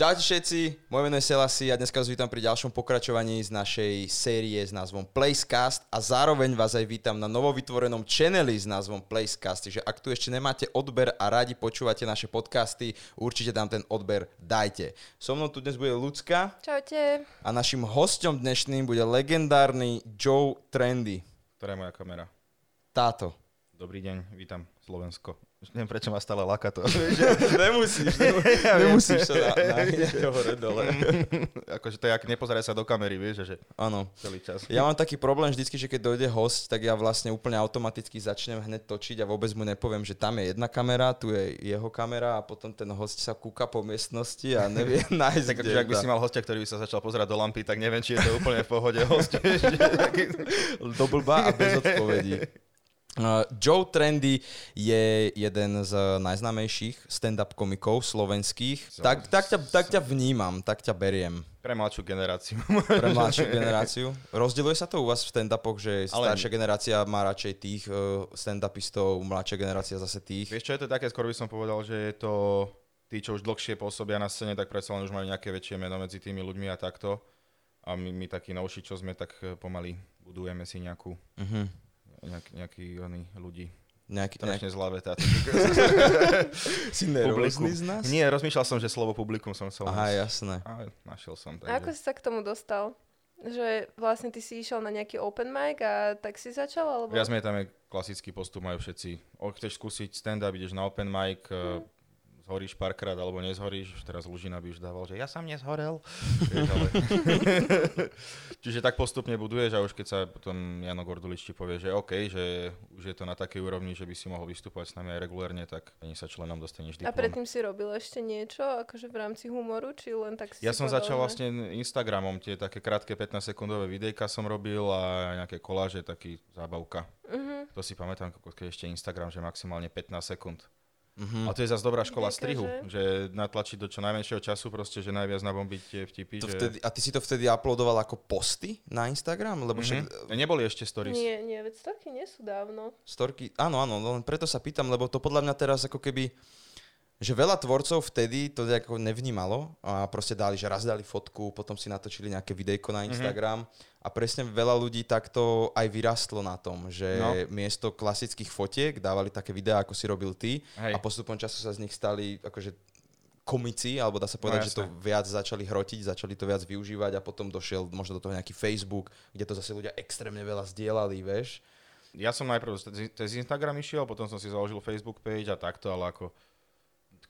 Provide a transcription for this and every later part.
Čaute všetci, moje meno je Selasi a dneska vás vítam pri ďalšom pokračovaní z našej série s názvom Placecast a zároveň vás aj vítam na novovytvorenom channeli s názvom Placecast, takže ak tu ešte nemáte odber a radi počúvate naše podcasty, určite tam ten odber dajte. So mnou tu dnes bude Lucka Čaute. a našim hostom dnešným bude legendárny Joe Trendy. Ktorá je moja kamera? Táto. Dobrý deň, vítam Slovensko. Neviem, prečo ma stále laka to. nemusíš, nemusíš sa na, na hore dole. akože to je, ak nepozeraj sa do kamery, vieš, že Áno. celý čas. Ja mám taký problém vždycky, že keď dojde host, tak ja vlastne úplne automaticky začnem hneď točiť a vôbec mu nepoviem, že tam je jedna kamera, tu je jeho kamera a potom ten host sa kúka po miestnosti a nevie nájsť, Tak kde akože, ak by si mal hostia, ktorý by sa začal pozerať do lampy, tak neviem, či je to úplne v pohode host. vieš, že taký- do blba a bez odpovedí. Uh, Joe Trendy je jeden z najznámejších stand-up komikov slovenských. Tak, tak, ťa, tak ťa vnímam, tak ťa beriem Pre mladšiu generáciu. pre mladšiu generáciu. Rozdeľuje sa to u vás v stand-upoch, že Ale- staršia generácia má radšej tých uh, stand-upistov, mladšia generácia zase tých? Vieš čo, je to také, skôr by som povedal, že je to tí, čo už dlhšie pôsobia na scéne, tak predsa len už majú nejaké väčšie meno medzi tými ľuďmi a takto. A my, my takí novší, čo sme, tak eh, pomaly budujeme si nejakú, Uh-huh. Nejak, nejaký oný ľudí. Nejaký, nejak, Strašne zlá veta. si nervózny z nás? Nie, rozmýšľal som, že slovo publikum som chcel. Aha, nájsť. jasné. A našiel som. A ako Takže. si sa k tomu dostal? Že vlastne ty si išiel na nejaký open mic a tak si začal? Alebo... Viac menej tam je klasický postup, majú všetci. O, chceš skúsiť stand-up, ideš na open mic, mm. Zhoríš párkrát alebo nezhoríš. Teraz Lužina by už dával, že ja som nezhorel. Vieš, ale... Čiže tak postupne buduješ a už keď sa potom Jano Gordulič ti povie, že OK, že už je to na takej úrovni, že by si mohol vystúpať s nami aj regulérne, tak ani sa členom dostaneš A diplom. predtým si robil ešte niečo, akože v rámci humoru, či len tak si Ja si som začal že- vlastne Instagramom, tie také krátke 15-sekundové videjka som robil a nejaké koláže, taký zábavka. Mhm. To si pamätám, ako keď ešte Instagram, že maximálne 15 sekúnd. Uh-huh. A to je zase dobrá škola Ďakujem, strihu, že? že natlačiť do čo najmenšieho času, proste, že najviac nabombiť tie vtipy. To že... vtedy, a ty si to vtedy uploadoval ako posty na Instagram? Lebo však Mhm. Neboli ešte stories. Nie, nie, veď storky nie sú dávno. storky, áno, áno, len preto sa pýtam, lebo to podľa mňa teraz ako keby, že veľa tvorcov vtedy to ako nevnímalo a proste dali, že raz dali fotku, potom si natočili nejaké videjko na Instagram a presne veľa ľudí takto aj vyrastlo na tom, že No. miesto klasických fotiek dávali také videá, ako si robil ty Hej. a postupom času sa z nich stali akože komici, alebo dá sa povedať, No, že to viac začali hrotiť, začali to viac využívať a potom došiel možno do toho nejaký Facebook, kde to zase ľudia extrémne veľa zdieľali, vieš. Ja som najprv cez Instagram išiel, potom som si založil Facebook page a takto, ale ako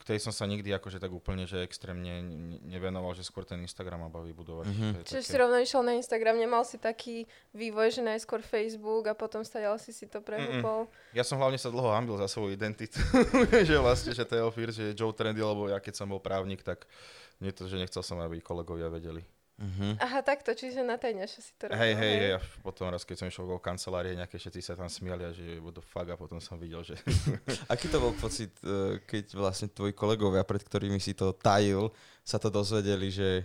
k tej som sa nikdy akože tak úplne, že extrémne ne- nevenoval, že skôr ten Instagram ma baví budovať. Mhm. To je Čiže také- si rovno išiel na Instagram, nemal si taký vývoj, že najskôr Facebook a potom stadiaľ si si to prehúpol. Ja som hlavne sa dlho hambil za svoju identitu, že vlastne, že Teofír, že Joe Trendy, lebo ja keď som bol právnik, tak nie to, že nechcel som, aby kolegovia vedeli. Mhm. Aha, takto, čiže na tajňašo si to robil. Hej, hej, hej, a potom raz, keď som išiel do kancelárie, nejaké všetci sa tam smiali a že what the fuck, a potom som videl, že Aký to bol pocit, eh, keď vlastne tvoji kolegovia, pred ktorými si to tajil, sa to dozvedeli, že...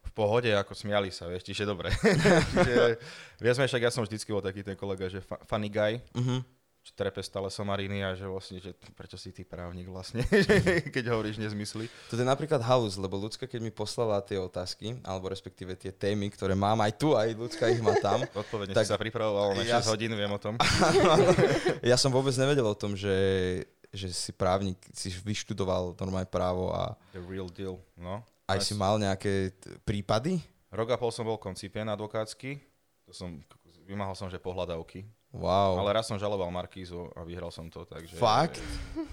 v pohode, ako smiali sa, vieš, čiže dobre. čiže, viac menej však ja som vždycky bol taký ten kolega, že funny guy, Uh-huh. Čo trepe stále somariny a že vlastne, že prečo si ty právnik vlastne, keď hovoríš nezmysly. To je napríklad halus, lebo ľudská, keď mi poslala tie otázky, alebo respektíve tie témy, ktoré mám aj tu, aj ľudská ich má tam, Odpovedne Tak- si sa pripravoval na 6 Ja s- hodín, viem o tom. ja som vôbec nevedel o tom, že, že si právnik, si vyštudoval normálne právo a The real deal, no. aj si mal nejaké t- prípady? Rok a pol som bol koncipien advokátsky, to som, vymáhal som, že pohľadavky, Wow. ale raz som žaloval Markízu a vyhral som to, takže... Fakt?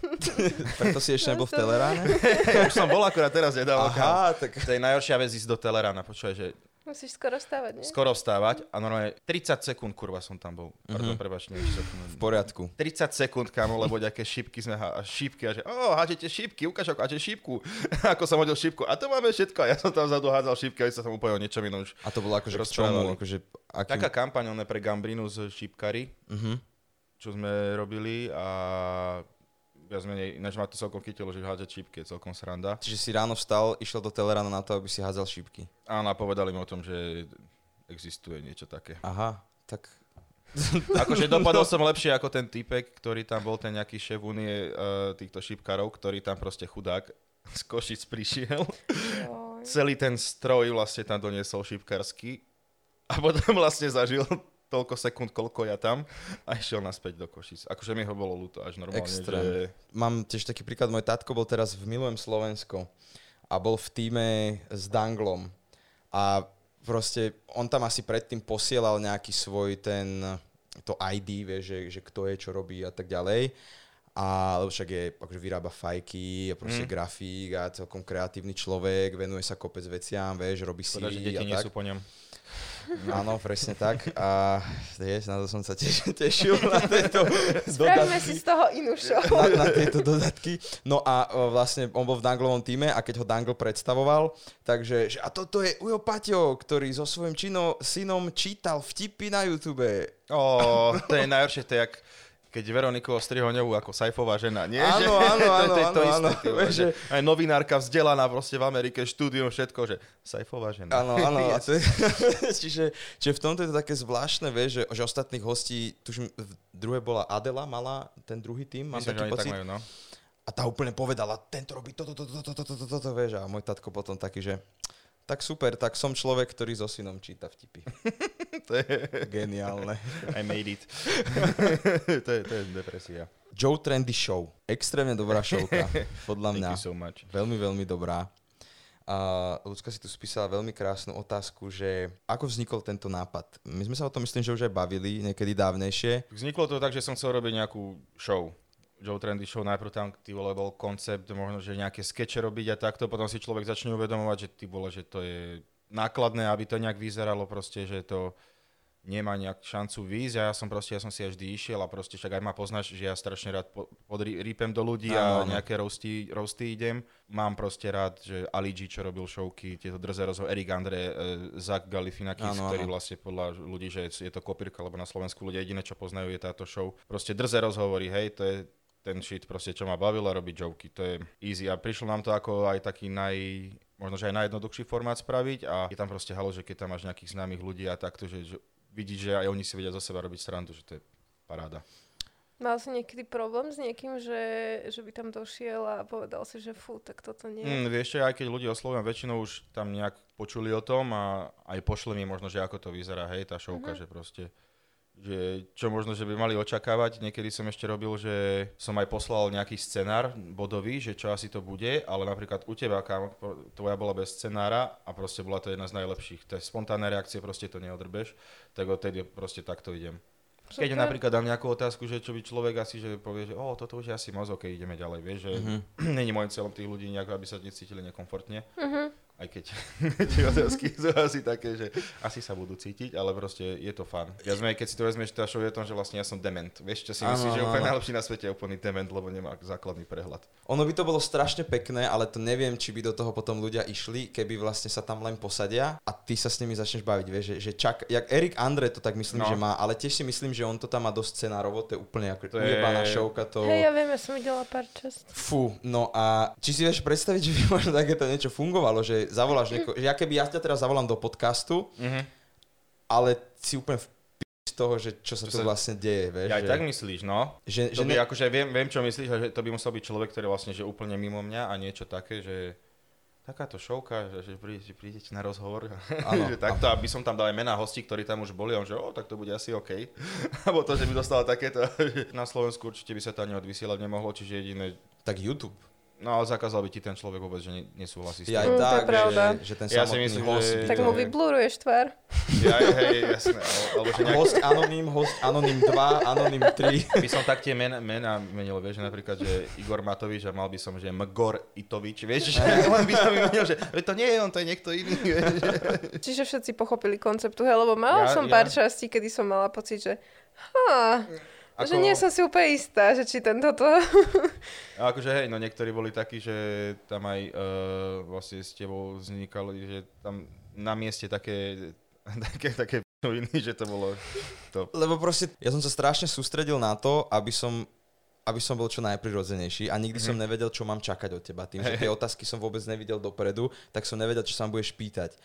Preto si ešte nebol v Teleráne? Už som bol akurát teraz nedávno. Aha, tak... To je najhoršia vec ísť do Telerána, počúvaj, že Musíš skoro vstávať, nie? skoro vstávať a normálne 30 sekúnd, kurva, som tam bol. Pardon, Mhm. prebač, neviem, to... V poriadku. 30 sekúnd, kamo, lebo nejaké šípky sme a šípky a že o, hádžete šípky, ukáž ako hádže šípku. ako som hodil šípku a to máme všetko a ja som tam vzadu hádzal šípky a sa tam úplne o niečom inom už. A to bolo akože k čomu? Akože, akým... Taká kampaň pre Gambrinu z šípkary, Uh-huh. čo sme robili a viac menej, ináč ma to celkom chytilo, že hádže šípky je celkom sranda. Čiže si ráno vstal, išiel do Telerána na to, aby si hádzal šípky. Áno, a povedali mi o tom, že existuje niečo také. Aha, tak... Akože dopadol som lepšie ako ten typek, ktorý tam bol, ten nejaký šéf únie uh, týchto šípkarov, ktorý tam proste chudák z Košic prišiel. Celý ten stroj vlastne tam doniesol šipkarsky a potom vlastne zažil toľko sekúnd, koľko ja tam a išiel naspäť do Košic. Akože mi ho bolo ľúto až normálne, Extrém. že... Mám tiež taký príklad, môj tatko bol teraz v Milujem Slovensko a bol v týme s Danglom a proste on tam asi predtým posielal nejaký svoj ten, to ID, vie, že, že kto je, čo robí a tak ďalej. A lebo však je, akože vyrába fajky, je proste mm. grafík a celkom kreatívny človek, venuje sa kopec veciam, vieš, robí si Škoda, že deti a nie tak. sú po ňom. Áno, presne tak. A vieš, na to som sa teš, tešil na tieto dodatky. si z toho inú show. Na, na tieto dodatky. No a o, vlastne on bol v Danglovom týme a keď ho Dangle predstavoval, takže že, a toto je Ujo Paťo, ktorý so svojím čino, synom čítal vtipy na YouTube. Ó, to je najhoršie, to je jak keď Veroniku Ostrihoňovú ako Saifová žena, nie? Áno, áno, áno, to, je to áno, isté, áno. že aj novinárka vzdelaná proste v Amerike, štúdium, všetko, že Saifová žena. Áno, áno. A to je, čiže, čiže v tomto je to také zvláštne, vieš, že, že ostatných hostí, tuším, v druhé bola Adela, mala ten druhý tým, mám Myslím, taký oni tak pocit. majú, no. A tá úplne povedala, tento robí toto, toto, toto, toto, toto, toto, vieš. A môj tatko potom taký, že tak super, tak som človek, ktorý so synom číta vtipy. To je, Geniálne. I made it. to, je, to je depresia. Joe Trendy Show. Extrémne dobrá showka, podľa Thank mňa. you so much. Veľmi, veľmi dobrá. A Ľudská si tu spísala veľmi krásnu otázku, že ako vznikol tento nápad? My sme sa o tom myslím, že už aj bavili niekedy dávnejšie. Vzniklo to tak, že som chcel robiť nejakú show. Joe Trendy Show, najprv tam ty vole bol koncept, možno, že nejaké skeče robiť a takto, potom si človek začne uvedomovať, že ty vole, že to je nákladné, aby to nejak vyzeralo proste, že to nemá nejak šancu výjsť a ja som proste, ja som si až vždy išiel a proste však aj ma poznáš, že ja strašne rád po, podrípem do ľudí a nejaké roasty, roasty idem. Mám proste rád, že Ali G, čo robil showky, tieto drze rozho, Erik Andre, e, Zach Galifianakis, Áno, ktorý áno. vlastne podľa ľudí, že je to kopírka, lebo na Slovensku ľudia jediné, čo poznajú, je táto show. Proste drze rozhovory, hej, to je ten shit, proste, čo ma bavilo robiť joky, to je easy. A prišlo nám to ako aj taký naj, možno, že aj najjednoduchší formát spraviť a je tam proste halo, že keď tam máš nejakých známych ľudí a takto, že, že vidíš, že aj oni si vedia zo seba robiť srandu, že to je paráda. Mal si niekedy problém s niekým, že, že by tam došiel a povedal si, že fú, tak toto nie. Mm, vieš čo, aj keď ľudí oslovujem, väčšinou už tam nejak počuli o tom a aj pošli mi možno, že ako to vyzerá, hej, tá šovka, Mhm. že proste že čo možno, že by mali očakávať. Niekedy som ešte robil, že som aj poslal nejaký scenár bodový, že čo asi to bude, ale napríklad u teba, kámo, tvoja bola bez scenára a proste bola to jedna z najlepších. To je spontánne reakcie, proste to neodrbeš, tak odtedy proste takto idem. Keď Super. napríklad dám nejakú otázku, že čo by človek asi, že povie, že o, toto už je asi moc, ok, ideme ďalej, vieš, že Mhm. není môjim cieľom tých ľudí nejako, aby sa necítili nekomfortne, Mhm. Aj keď tie otázky sú asi také, že asi sa budú cítiť, ale proste je to fun. Ja sme, keď si to vezmeš, tá show je o tom, že vlastne ja som dement. Vieš, čo si Áno, myslíš, že úplne najlepší na svete je úplný dement, lebo nemá základný prehľad. Ono by to bolo strašne pekné, ale to neviem, či by do toho potom ľudia išli, keby vlastne sa tam len posadia a ty sa s nimi začneš baviť, vieš, že, že čak, jak Erik Andre to tak myslím, No. že má, ale tiež si myslím, že on to tam má dosť scenárovo, to je úplne ako To je- ujebaná showka, to... Hej, ja viem, ja som videla pár čast. Fú, no a či si vieš predstaviť, že by možno takéto niečo fungovalo, že zavoláš nieko, že ja keby ja ťa teraz zavolám do podcastu, Mhm. ale si úplne v z toho, že čo sa tu Čo sa- vlastne deje, vieš, Ja aj že, tak myslíš, no. že, To že by, ne, akože viem, viem, čo myslíš, že to by musel byť človek, ktorý vlastne že úplne mimo mňa a niečo také, že takáto šovka, že, že, príde, že prídete na rozhovor. Áno, že takto, aby som tam dal aj mená hostí, ktorí tam už boli, a on že, o, tak to bude asi OK. Alebo to, že by dostala takéto, že na Slovensku určite by sa to ani odvysielať nemohlo, čiže jediné, tak YouTube. No ale zakázal by ti ten človek vôbec, že ne, nesúhlasí s Ja tým. aj Mm, to je tak, pravda. že, že ten Ja si samotný myslím, host že- Tak mu vybluruješ tvár. Ja, hej, jasné. al- Alebo že nejak, Host anonym, host anonym 2, anonym 3. by som tak tie mena, mena menil, vieš, že napríklad, že Igor Matovič a mal by som, že Mgor Itovič, vieš, že len by som vymenil, že "Veď to nie je on, to je niekto iný, vieš. Čiže všetci pochopili konceptu, hej, lebo mala Ja- som ja- pár častí, kedy som mala pocit, že ha, že Ako- nie som si úplne istá, že či tento to... Akože hej, no niektorí boli takí, že tam aj uh, vlastne s tebou vznikali, že tam na mieste také, také, také p***oviny, že to bolo to. Lebo proste ja som sa strašne sústredil na to, aby som aby som bol čo najprirodzenejší a nikdy som nevedel, čo mám čakať od teba. Tým, že tie otázky som vôbec nevidel dopredu, tak som nevedel, čo sa budeš pýtať.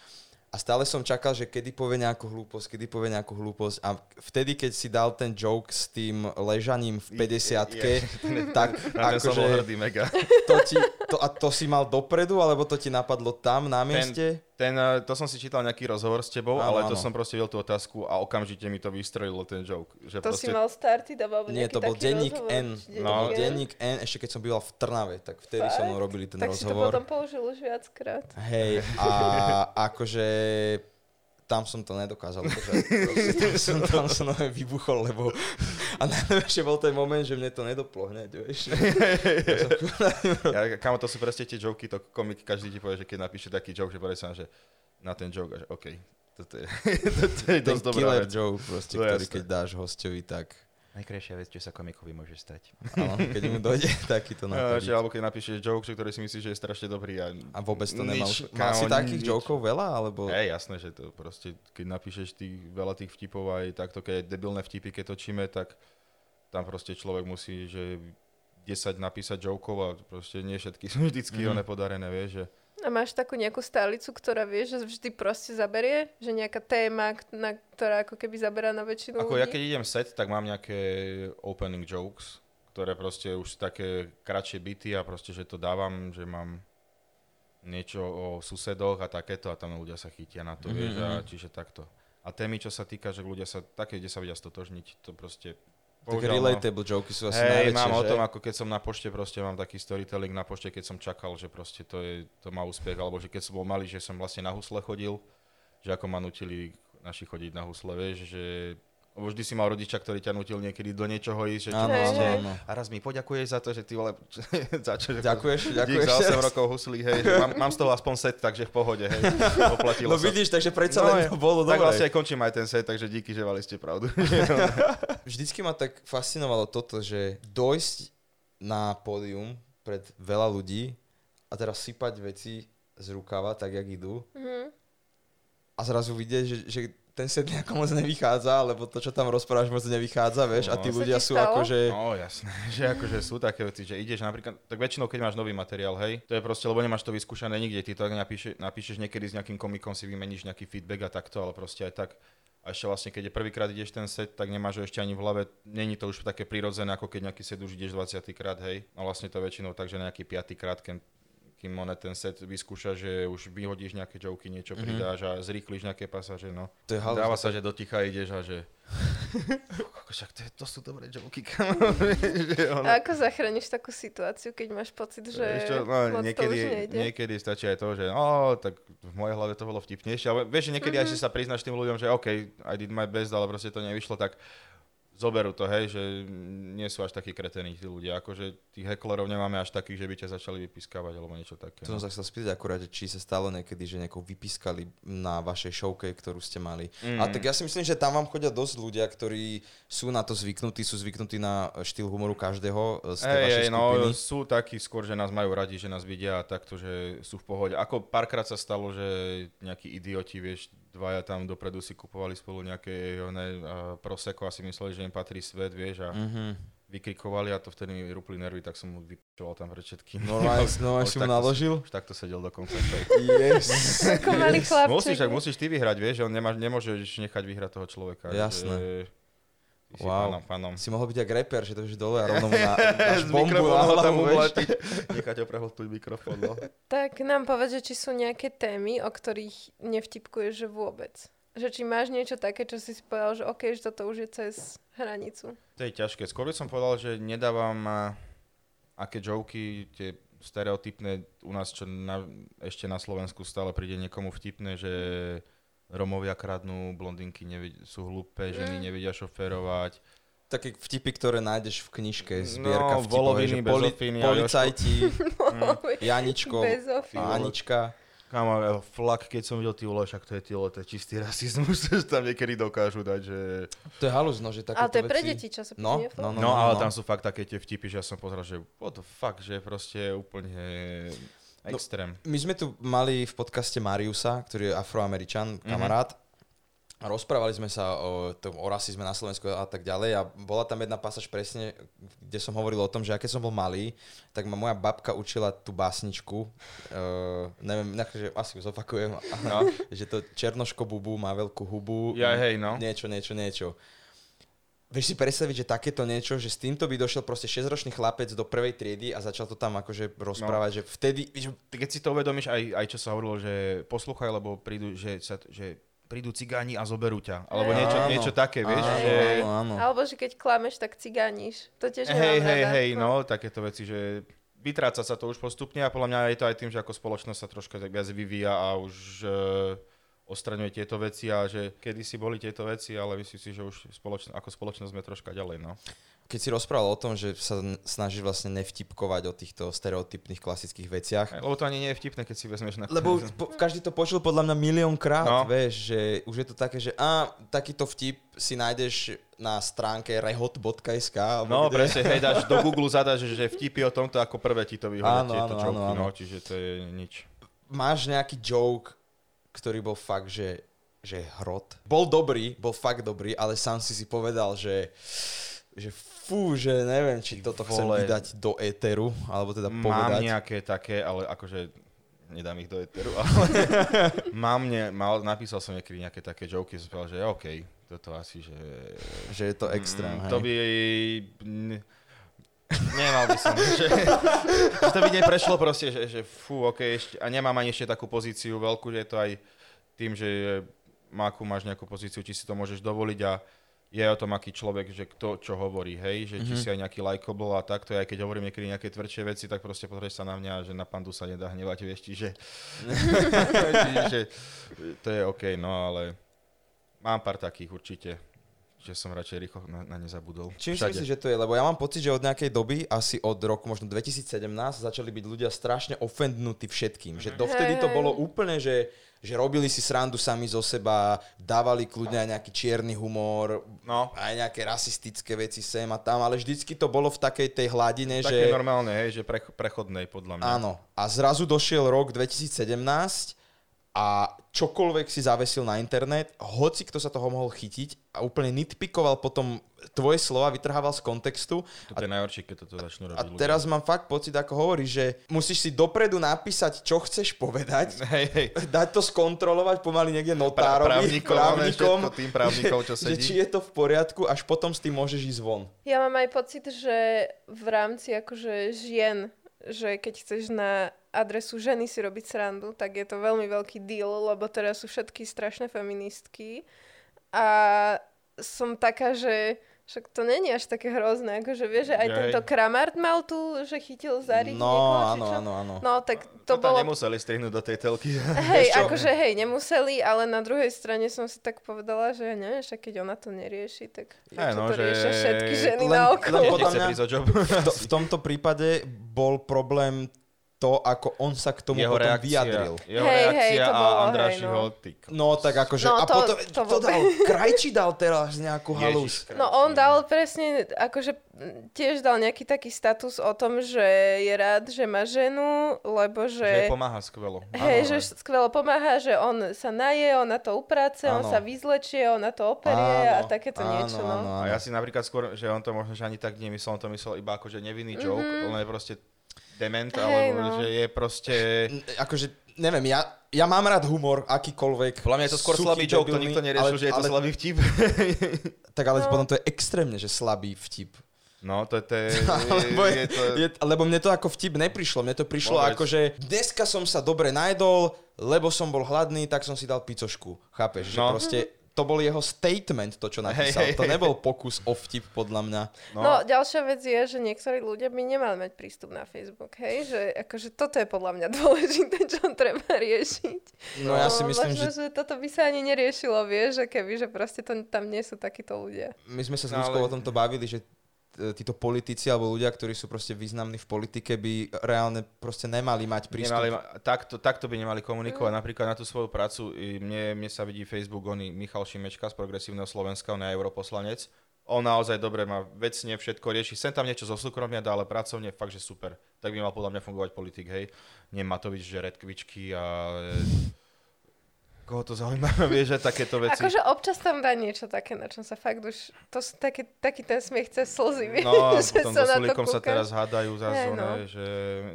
A stále som čakal, že kedy povie nejakú hlúposť, kedy povie nejakú hlúposť a vtedy, keď si dal ten joke s tým ležaním v 50 tak Na ten som bol akože hrdý mega. to, ti, to, a to si mal dopredu, alebo to ti napadlo tam na mieste? Ten, eh, to som si čítal nejaký rozhovor s tebou, Áno, ale to áno. som proste videl tú otázku a okamžite mi to vystrojilo ten joke. Že To proste, si mal starty, alebo Nie, to bol denník rozhovor, N. No. denník N, ešte keď som býval v Trnave, tak vtedy som robili ten Tak si to rozhovor. potom použil už viackrát. Hej, a akože tam som to nedokázal držať. Tam som, tam som vybuchol, lebo... A najlepšie bol ten moment, že mne to nedoplo hneď, vieš. Ja kamo, to sú presne tie joky, to komik každý ti povie, že keď napíše taký joke, že povie sa, že na ten joke, že OK, toto je, toto je dosť dobrá killer vec. joke, proste, To ktorý jasné. keď dáš hostovi, tak Najkrajšia vec, čo sa komikovi môže stať. áno, keď mu dojde takýto No, že, alebo keď napíšeš joke, ktorý si myslíš, že je strašne dobrý a... A vôbec to nemal. Má si takých nič. jokov veľa, alebo... Hej, jasné, že to proste, keď napíšeš tých, veľa tých vtipov aj takto, keď je debilné vtipy, keď točíme, tak tam proste človek musí, že 10 napísať jokov a proste nie všetky sú vždycky mm. one podarené, vieš, že A máš takú nejakú stálicu, ktorá vie, že vždy proste zaberie? Že nejaká téma, na, ktorá ako keby zaberá na väčšinu Ako ľudí? ja keď idem set, tak mám nejaké opening jokes, ktoré proste už také kratšie byty a proste, že to dávam, že mám niečo o susedoch a takéto a tam ľudia sa chytia na to, Mhm, vieš, a mhm. čiže takto. A témy, čo sa týka, že ľudia sa, také, kde sa vedia stotožniť, to proste... Také bohužiaľ, no. relatable joky sú asi Hej, najväčšie, mám o že? tom, ako keď som na pošte, proste mám taký storytelling na pošte, keď som čakal, že proste to, je, to má úspech, alebo že keď som bol malý, že som vlastne na husle chodil, že ako ma nutili naši chodiť na husle, vieš, že lebo vždy si mal rodiča, ktorý ťa nutil niekedy do niečoho ísť, že Áno, áno, áno. a raz mi poďakuješ za to, že ty vole, za čo, že Ďakuješ, Dík ďakuješ. za 8 teraz. rokov huslí, hej, že mám, mám z toho aspoň set, takže v pohode, hej, oplatilo No sa. vidíš, takže predsa No, len to bolo tak vlastne aj končím aj ten set, takže díky, že mali ste pravdu. Vždycky ma tak fascinovalo toto, že dojsť na pódium pred veľa ľudí a teraz sypať veci z rukava, tak jak idú Mhm. a zrazu vidieť, že, že ten set nejako moc nevychádza, lebo to, čo tam rozprávaš, moc nevychádza, vieš, a tí No. ľudia sú stalo? akože... No jasné, že akože sú také veci, že ideš napríklad, tak väčšinou keď máš nový materiál, hej, to je proste, lebo nemáš to vyskúšané nikde, ty to tak napíše, napíšeš niekedy s nejakým komikom, si vymeníš nejaký feedback a takto, ale proste aj tak. A ešte vlastne, keď je prvýkrát ideš ten set, tak nemáš ho ešte ani v hlave, není to už také prirodzené, ako keď nejaký set už ideš 20 krát, hej. A vlastne to väčšinou tak, že nejaký 5 krát, keď kým one ten set vyskúša, že už vyhodíš nejaké joky, niečo Mhm. pridáš a zrýchliš nejaké pasáže, no. To je halus, Dáva sa, že do ticha ideš a že... Však to, je, to sú dobré joky. Že ono- A ako zachrániš takú situáciu, keď máš pocit, že čo, no, moc to už niekedy, nejde? niekedy stačí aj to, že no, tak v mojej hlave to bolo vtipnejšie, ale vieš, že niekedy mm-hmm. aj, že sa priznáš tým ľuďom, že OK, I did my best, ale proste to nevyšlo, tak zoberú to, hej, že nie sú až takí kretení tí ľudia, akože tých heklerov nemáme až takých, že by ťa začali vypiskávať alebo niečo také. To som No. sa chcel spýtať akurát, či sa stalo niekedy, že nejako vypískali na vašej showke, ktorú ste mali. Mm. A tak ja si myslím, že tam vám chodia dosť ľudia, ktorí sú na to zvyknutí, sú zvyknutí na štýl humoru každého e, z tej Hej, vašej skupiny. no, sú takí skôr, že nás majú radi, že nás vidia a takto, že sú v pohode. Ako párkrát sa stalo, že nejakí idioti, vieš, dvaja tam dopredu si kupovali spolu nejaké oné, uh, proseko a si mysleli, že im patrí svet, vieš, a Mhm. vykrikovali a to vtedy mi rúpli nervy, tak som mu vypičoval tam pred všetkým. Normálne, normálne Už si mu naložil? Už takto sedel do konca. Yes. Ako malý chlapček. Musíš, tak musíš ty vyhrať, vieš, že on nemá, nemôžeš nechať vyhrať toho človeka. Jasné. Že, si Wow. Pánom, pánom. Si mohol byť jak reper, že to už dole a rovno mu na, dáš bombu na hlavu. Nechať ho prehltnúť mikrofón, no. Tak nám povedz, že či sú nejaké témy, o ktorých nevtipkuješ že vôbec. Že či máš niečo také, čo si povedal, že OK, že toto už je cez hranicu. To je ťažké. Skôr by som povedal, že nedávam a, aké joky, tie stereotypné u nás, čo na, ešte na Slovensku stále príde niekomu vtipné, že Romovia kradnú, blondinky nevid- sú hlúpe, ženy Mm. nevedia šoférovať. Také vtipy, ktoré nájdeš v knižke, zbierka No, vtipov, že poli, policajti. Janičko Anička. Kámo, flak, keď som videl ty vole, však to je ty, vole, to je čistý rasizmus, že tam niekedy dokážu dať, že... To je halus, no, že takéto Ale to je pre deti časopis, No, nie? no, No, no, ale no. tam sú fakt také tie vtipy, že ja som pozeral, že what the fuck, že proste úplne No, extrém. My sme tu mali v podcaste Mariusa, ktorý je afroameričan, Mhm. kamarát. a rozprávali sme sa o, tom, o rasizme na Slovensku a tak ďalej a bola tam jedna pasáž presne, kde som hovoril o tom, že aké som bol malý, tak ma moja babka učila tú básničku, uh, neviem, že asi ju zopakujem, no. že to Černoško bubu má veľkú hubu, ja, hej, no. niečo, niečo, niečo. Vieš si predstaviť, že takéto niečo, že s týmto by došiel proste 6-ročný chlapec do prvej triedy a začal to tam akože rozprávať, no. že vtedy... Že... Keď si to uvedomíš, aj, aj čo sa hovorilo, že poslúchaj, lebo prídu, že, sa, že prídu cigáni a zoberú ťa. Alebo niečo, áno, niečo také, vieš. Áno, že... áno, áno. Alebo že keď klameš, tak cigániš. To tiež Hej, hej, hej, no, takéto veci, že vytráca sa to už postupne a podľa mňa je to aj tým, že ako spoločnosť sa troška tak viac vyvíja a už uh, ostraňuje tieto veci a že kedysi boli tieto veci, ale myslím si, že už spoločn- ako spoločnosť sme troška ďalej, no keď si rozprával o tom, že sa snažíš vlastne nevtipkovať o týchto stereotypných klasických veciach. Lebo to ani nie je vtipné, keď si vezmeš na... Lebo po, každý to počul podľa mňa miliónkrát, no. vieš, že už je to také, že a takýto vtip si nájdeš na stránke rehot.sk. No, kde... presne, hej, dáš do Google zadaš, že vtipy o tomto ako prvé ti to vyhodia tieto áno, áno, no, čiže to je nič. Máš nejaký joke, ktorý bol fakt, že, že hrot? Bol dobrý, bol fakt dobrý, ale sám si si povedal, že že fú, že neviem, či toto chcem vydať do éteru, alebo teda povedať. Mám nejaké také, ale akože nedám ich do éteru, ale mám ne, mal, napísal som niekedy nejaké také joky, som povedal, že OK, toto asi, že... Že je to extrém, mm, To by... Nemal by som, že, že to by neprešlo proste, že, že fú, OK, ešte, a nemám ani ešte takú pozíciu veľkú, že je to aj tým, že máku máš nejakú pozíciu, či si to môžeš dovoliť a je o tom, aký človek, že kto čo hovorí, hej, že mm-hmm. či mhm. si aj nejaký likeable a takto, aj keď hovorím niekedy nejaké tvrdšie veci, tak proste pozrieš sa na mňa, že na pandu sa nedá hnevať, vieš, čiže, čiže to je OK, no ale mám pár takých určite, že som radšej rýchlo na, na ne zabudol. Čím si myslíš, že to je? Lebo ja mám pocit, že od nejakej doby, asi od roku možno 2017, začali byť ľudia strašne ofendnutí všetkým. Že dovtedy to bolo úplne, že že robili si srandu sami zo seba, dávali kľudne aj nejaký čierny humor, no. aj nejaké rasistické veci sem a tam, ale vždycky to bolo v takej tej hladine, Také že... normálne, hej, že prechodnej podľa mňa. Áno. A zrazu došiel rok 2017 a čokoľvek si zavesil na internet, hoci kto sa toho mohol chytiť a úplne nitpikoval potom tvoje slova, vytrhával z kontextu. To je najhoršie, keď toto začnú robiť A ľudia. teraz mám fakt pocit, ako hovorí, že musíš si dopredu napísať, čo chceš povedať, hej, hej. dať to skontrolovať pomaly niekde notárovi, právnikom, právnikom tým právnikom, čo sedí. Že, že či je to v poriadku, až potom s tým môžeš ísť von. Ja mám aj pocit, že v rámci akože žien, že keď chceš na adresu ženy si robiť srandu, tak je to veľmi veľký deal, lebo teraz sú všetky strašné feministky. A som taká, že však to není až také hrozné, akože vieš, že aj Jej. tento Kramart mal tu, že chytil Zari No, niekoho, áno, áno, áno. No, tak to, to bolo... nemuseli strihnúť do tej telky. Hej, akože hej, nemuseli, ale na druhej strane som si tak povedala, že neviem, však keď ona to nerieši, tak hey, no, to že... riešia všetky ženy len, na okolo. Len podľa mňa, v tomto prípade bol problém to, ako on sa k tomu jeho potom reakcia, vyjadril. Jeho hej, reakcia hej, to bolo, a Andrášiho no. tyk. No tak akože, no, a to, potom, to, to dal, Krajči dal teraz nejakú halus. No on dal presne, akože tiež dal nejaký taký status o tom, že je rád, že má ženu, lebo že... Že pomáha skvelo. Hej, že skvelo pomáha, že on sa naje, on na to upráce, on sa vyzlečie, on na to operie áno, a takéto áno, niečo. No. Áno, áno. A ja si napríklad skôr, že on to možno že ani tak nemyslel, on to myslel iba ako, že nevinný joke, mm-hmm. on je proste dement, hey, alebo no. že je proste... Akože, neviem, ja, ja mám rád humor, akýkoľvek. Podľa mňa je to skôr slabý joke, to nikto neriešil, že je to ale, slabý vtip. tak ale no. potom to je extrémne, že slabý vtip. No, to, to je... lebo, je, je to... Je, lebo mne to ako vtip neprišlo. Mne to prišlo Vôbec. ako, že dneska som sa dobre najdol, lebo som bol hladný, tak som si dal picošku. Chápeš? No. Že proste to bol jeho statement, to, čo napísal. Hey, hey, to nebol pokus o vtip, podľa mňa. No. no, ďalšia vec je, že niektorí ľudia by nemali mať prístup na Facebook, hej? Že akože toto je podľa mňa dôležité, čo treba riešiť. No, ja si no, myslím, možno, že... že... toto by sa ani neriešilo, vieš, že keby, že proste to, tam nie sú takíto ľudia. My sme sa s no, ale... o tomto bavili, že títo politici alebo ľudia, ktorí sú proste významní v politike, by reálne proste nemali mať prístup. Nemali, takto, takto by nemali komunikovať. Mm. Napríklad na tú svoju prácu, mne, mne sa vidí Facebook, oný Michal Šimečka z Progresívneho Slovenska, on je europoslanec. On naozaj dobre má vecne všetko rieši. Sem tam niečo zo súkromia dá, ale pracovne fakt, že super. Tak by mal podľa mňa fungovať politik, hej. Nie Matovič, že redkvičky a Koho to zaujíma, vieš, že takéto veci. Akože občas tam dá niečo také, na čom sa fakt už... To sú také, taký ten smiech cez slzy, vieš, No že potom sa na to Sulíkom sa kúkaš. teraz hádajú za zóne, no. že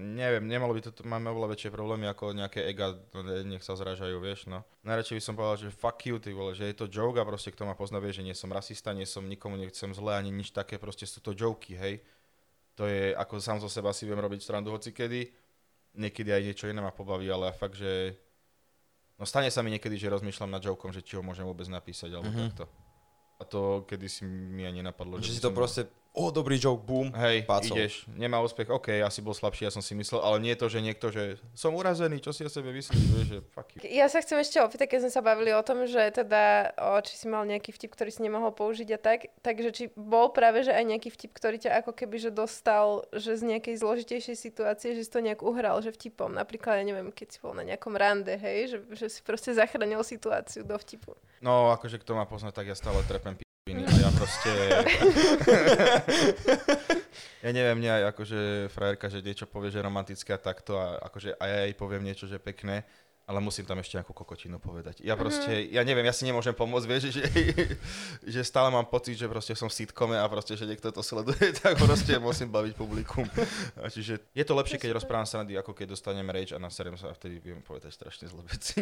neviem, nemalo by to, máme oveľa väčšie problémy ako nejaké ega, no, ne- nech sa zražajú, vieš, no. Najradšej by som povedal, že fuck you, ty vole, že je to joke a proste kto ma pozná, vie, že nie som rasista, nie som nikomu nechcem zle ani nič také, proste sú to joky, hej. To je, ako sám zo seba si viem robiť srandu hocikedy, niekedy aj niečo iné ma pobaví, ale fakt, že No stane sa mi niekedy, že rozmýšľam nad jokom, že či ho môžem vôbec napísať, alebo Mhm. mm-hmm. takto. A to kedy si mi ani nenapadlo. Že by si to proste, o, dobrý joke, boom, Hej, pácol. ideš, nemá úspech, OK, asi bol slabší, ja som si myslel, ale nie je to, že niekto, že som urazený, čo si o sebe myslíš, vieš, že fuck you. Ja sa chcem ešte opýtať, keď sme sa bavili o tom, že teda, o, či si mal nejaký vtip, ktorý si nemohol použiť a tak, takže či bol práve, že aj nejaký vtip, ktorý ťa ako keby, že dostal, že z nejakej zložitejšej situácie, že si to nejak uhral, že vtipom. Napríklad, ja neviem, keď si bol na nejakom rande, hej, že, že si proste zachránil situáciu do vtipu. No, akože kto ma pozná, tak ja stále trepem proste... ja neviem, mňa aj akože frajerka, že niečo povie, že romantické a takto a akože a ja jej poviem niečo, že pekné, ale musím tam ešte nejakú kokotinu povedať. Ja proste, ja neviem, ja si nemôžem pomôcť, vieš, že, že stále mám pocit, že proste som v sitcome a proste, že niekto to sleduje, tak proste musím baviť publikum. A čiže je to lepšie, keď rozprávam srandy, ako keď dostanem rage a naserem sa a vtedy viem povedať strašne zlé veci.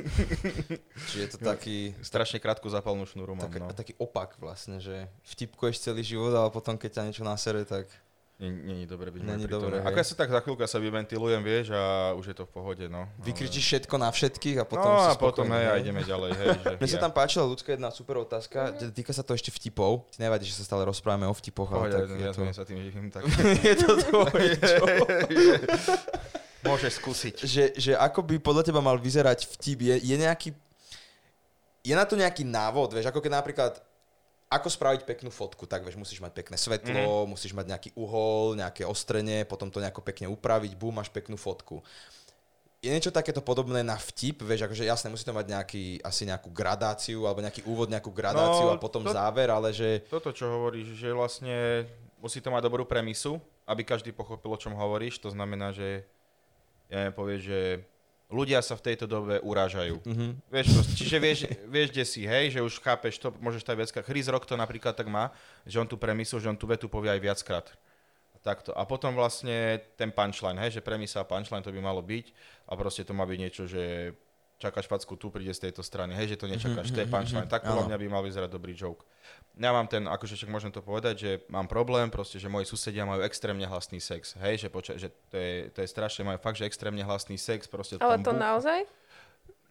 Čiže je to taký, Strašne krátku zapalnú šnúru mám, tak, no. taký opak vlastne, že vtipkuješ celý život, ale potom keď ťa niečo nasere, tak... Není dobre byť Není dobre, Ako ja sa tak za chvíľku sa vyventilujem, vieš, a už je to v pohode, no. Vykričíš všetko na všetkých a potom no a potom, hej, a hej. ideme ďalej, hej. Že Mne sa ja- tam páčila ľudská jedna super otázka, mm týka sa to ešte vtipov. Ti nevadí, že sa stále rozprávame o vtipoch, ale Pohode, tak ja je to, ja sa tým živím, tak je to tvoje môžeš skúsiť. že, že ako by podľa teba mal vyzerať vtip, je, je nejaký... Je na to nejaký návod, vieš, ako keď napríklad ako spraviť peknú fotku, tak vieš, musíš mať pekné svetlo, mm-hmm. musíš mať nejaký uhol, nejaké ostrenie, potom to nejako pekne upraviť, bum, máš peknú fotku. Je niečo takéto podobné na vtip, vieš, akože jasne, musí to mať nejaký, asi nejakú gradáciu, alebo nejaký úvod, nejakú gradáciu No, a potom to- záver, ale že... Toto, čo hovoríš, že vlastne musí to mať dobrú premisu, aby každý pochopil, o čom hovoríš. To znamená, že ja neviem, povieš, že ľudia sa v tejto dobe urážajú. Mhm. Vieš, proste, čiže vieš, vieš, kde si, hej, že už chápeš to, môžeš tak viackrát. Chris Rock to napríklad tak má, že on tú premisu, že on tú vetu povie aj viackrát. Takto. A potom vlastne ten punchline, hej, že premisa a punchline to by malo byť a proste to má byť niečo, že čakáš facku, tu príde z tejto strany, hej, že to nečakáš, to je punchline. Tak podľa mňa by mal vyzerať dobrý joke. Ja mám ten, akože však môžem to povedať, že mám problém, proste, že moji susedia majú extrémne hlasný sex, hej, že, poča- že to, je, to je strašne, majú fakt, že extrémne hlasný sex, proste Ale to bú- naozaj?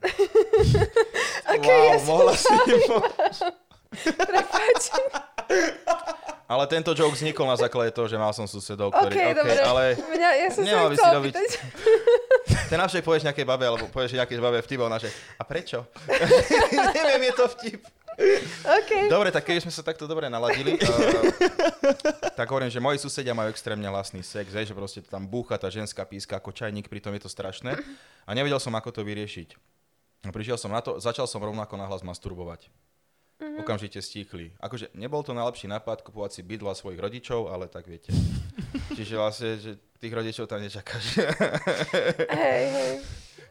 wow, mohla si... Prepač. Ale tento joke vznikol na základe toho, že mal som susedov, OK, ktorí... dobre. ale Mňa, ja som Nemal by si opýtať. ten navšej povieš nejakej babe, alebo povieš nejakej babe vtip, a ona že, a prečo? Neviem, je to vtip. OK. Dobre, tak keď sme sa takto dobre naladili, uh, tak hovorím, že moji susedia majú extrémne hlasný sex, že proste tam búcha tá ženská píska ako čajník, pritom je to strašné. A nevedel som, ako to vyriešiť. Prišiel som na to, začal som rovnako nahlas masturbovať. Okamžite stíchli. Akože nebol to najlepší nápad kupovať si bydla svojich rodičov, ale tak viete. Čiže vlastne, že tých rodičov tam nečakáš. Hej, hej.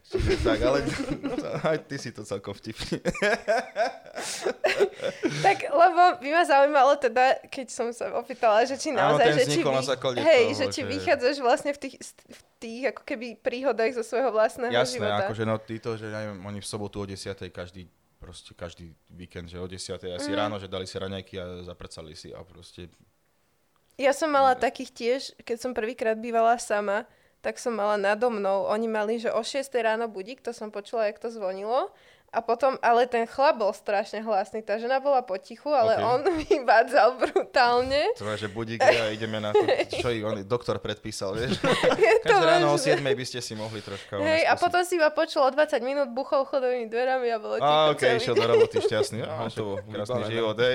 Čiže tak, ale aj ty si to celkom vtipný. Tak, lebo by ma zaujímalo teda, keď som sa opýtala, že či Áno, naozaj, ten že či, na hej, toho, že či že- vychádzaš vlastne v tých, v tých ako keby príhodách zo svojho vlastného Jasné, života. akože no títo, že neviem, oni v sobotu o 10. každý proste každý víkend, že o 10. asi Mhm. ráno, že dali si raňajky a zaprcali si a proste Ja som mala takých tiež, keď som prvýkrát bývala sama, tak som mala nado mnou, oni mali, že o 6 ráno budík, to som počula, jak to zvonilo. A potom, ale ten chlap bol strašne hlasný, tá žena bola potichu, ale Ok. on vyvádzal brutálne. to že budík a ideme na to, čo ich on, doktor predpísal, vieš. Je to Každé ráno o možné. 7. by ste si mohli troška Hej, a potom si iba počul o 20 minút, buchol chodovými dverami a bolo ticho Á, ok, celý išiel do roboty šťastný. Á, Aha, však to krásny život, hej.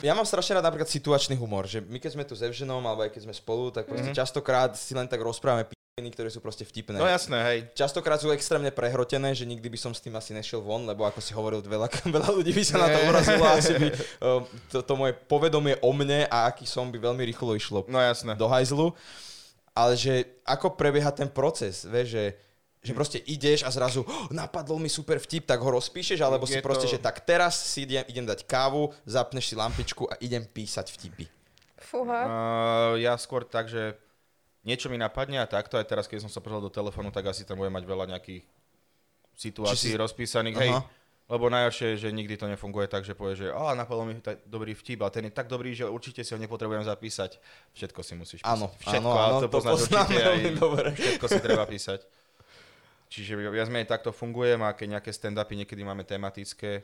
Ja mám strašne rád napríklad situačný humor, že my keď sme tu s Evženom, alebo aj keď sme spolu, tak proste Mhm. častokrát si len tak rozprávame ktoré sú proste vtipné. No jasné, hej. Častokrát sú extrémne prehrotené, že nikdy by som s tým asi nešiel von, lebo ako si hovoril, veľa, veľa ľudí by sa na to a asi by um, to, to moje povedomie o mne a aký som by veľmi rýchlo išlo No jasné. do hajzlu. Ale že ako prebieha ten proces, vieš, že, Že proste ideš a zrazu oh, napadol mi super vtip, tak ho rozpíšeš, alebo si Je proste, to- že tak teraz si idem, idem dať kávu, zapneš si lampičku a idem písať vtipy. Fúha. Uh, ja skôr tak, že niečo mi napadne a takto, aj teraz, keď som sa pozrel do telefónu, tak asi tam budem mať veľa nejakých Či si- situácií rozpísaných. Hej, Aha. lebo najhoršie je, že nikdy to nefunguje tak, že povie, že a napadol mi tak dobrý vtip, a ten je tak dobrý, že určite si ho nepotrebujem zapísať. Všetko si musíš písať. Áno, Všetko, áno, to, to poznáš určite aj, dobre. všetko si treba písať. Čiže viac menej takto fungujem a keď nejaké stand-upy niekedy máme tematické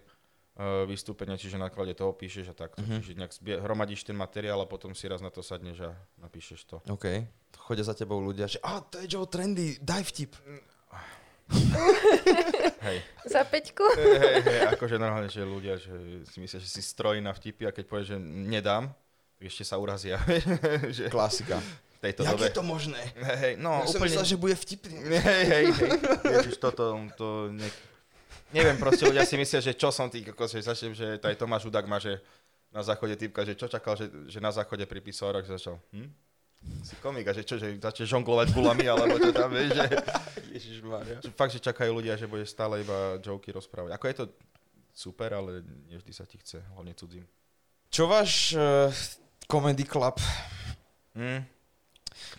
vystúpenia, čiže na klade toho píšeš a takto. Mhm. Čiže nejak zbie- hromadíš ten materiál a potom si raz na to sadneš a napíšeš to. OK. Chodia za tebou ľudia, že a to je Joe Trendy, daj vtip. Hej. Za peťku? hej, hej, hej, akože normálne, že ľudia že si myslia, že si strojí na vtipy a keď povie, že nedám, tak ešte sa urazia. že Klasika. tejto Jak dobe. je to možné? Hej, hej, no Ja som úplne... myslel, že bude vtipný. Hej, hej, hej. Ježiš, toto, to... Ne... Neviem, proste ľudia si myslia, že čo som tý, kokos, že začnem, že aj Tomáš Udák má, že na záchode typka, že čo čakal, že, že na záchode pri pisoroch začal. Hm? Si komik a že čo, že začne žonglovať gulami, alebo čo tam, vieš, že, Ježišmarja. že fakt, že čakajú ľudia, že bude stále iba joky rozprávať. Ako je to super, ale nevždy sa ti chce, hlavne cudzím. Čo váš uh, comedy club? Hm?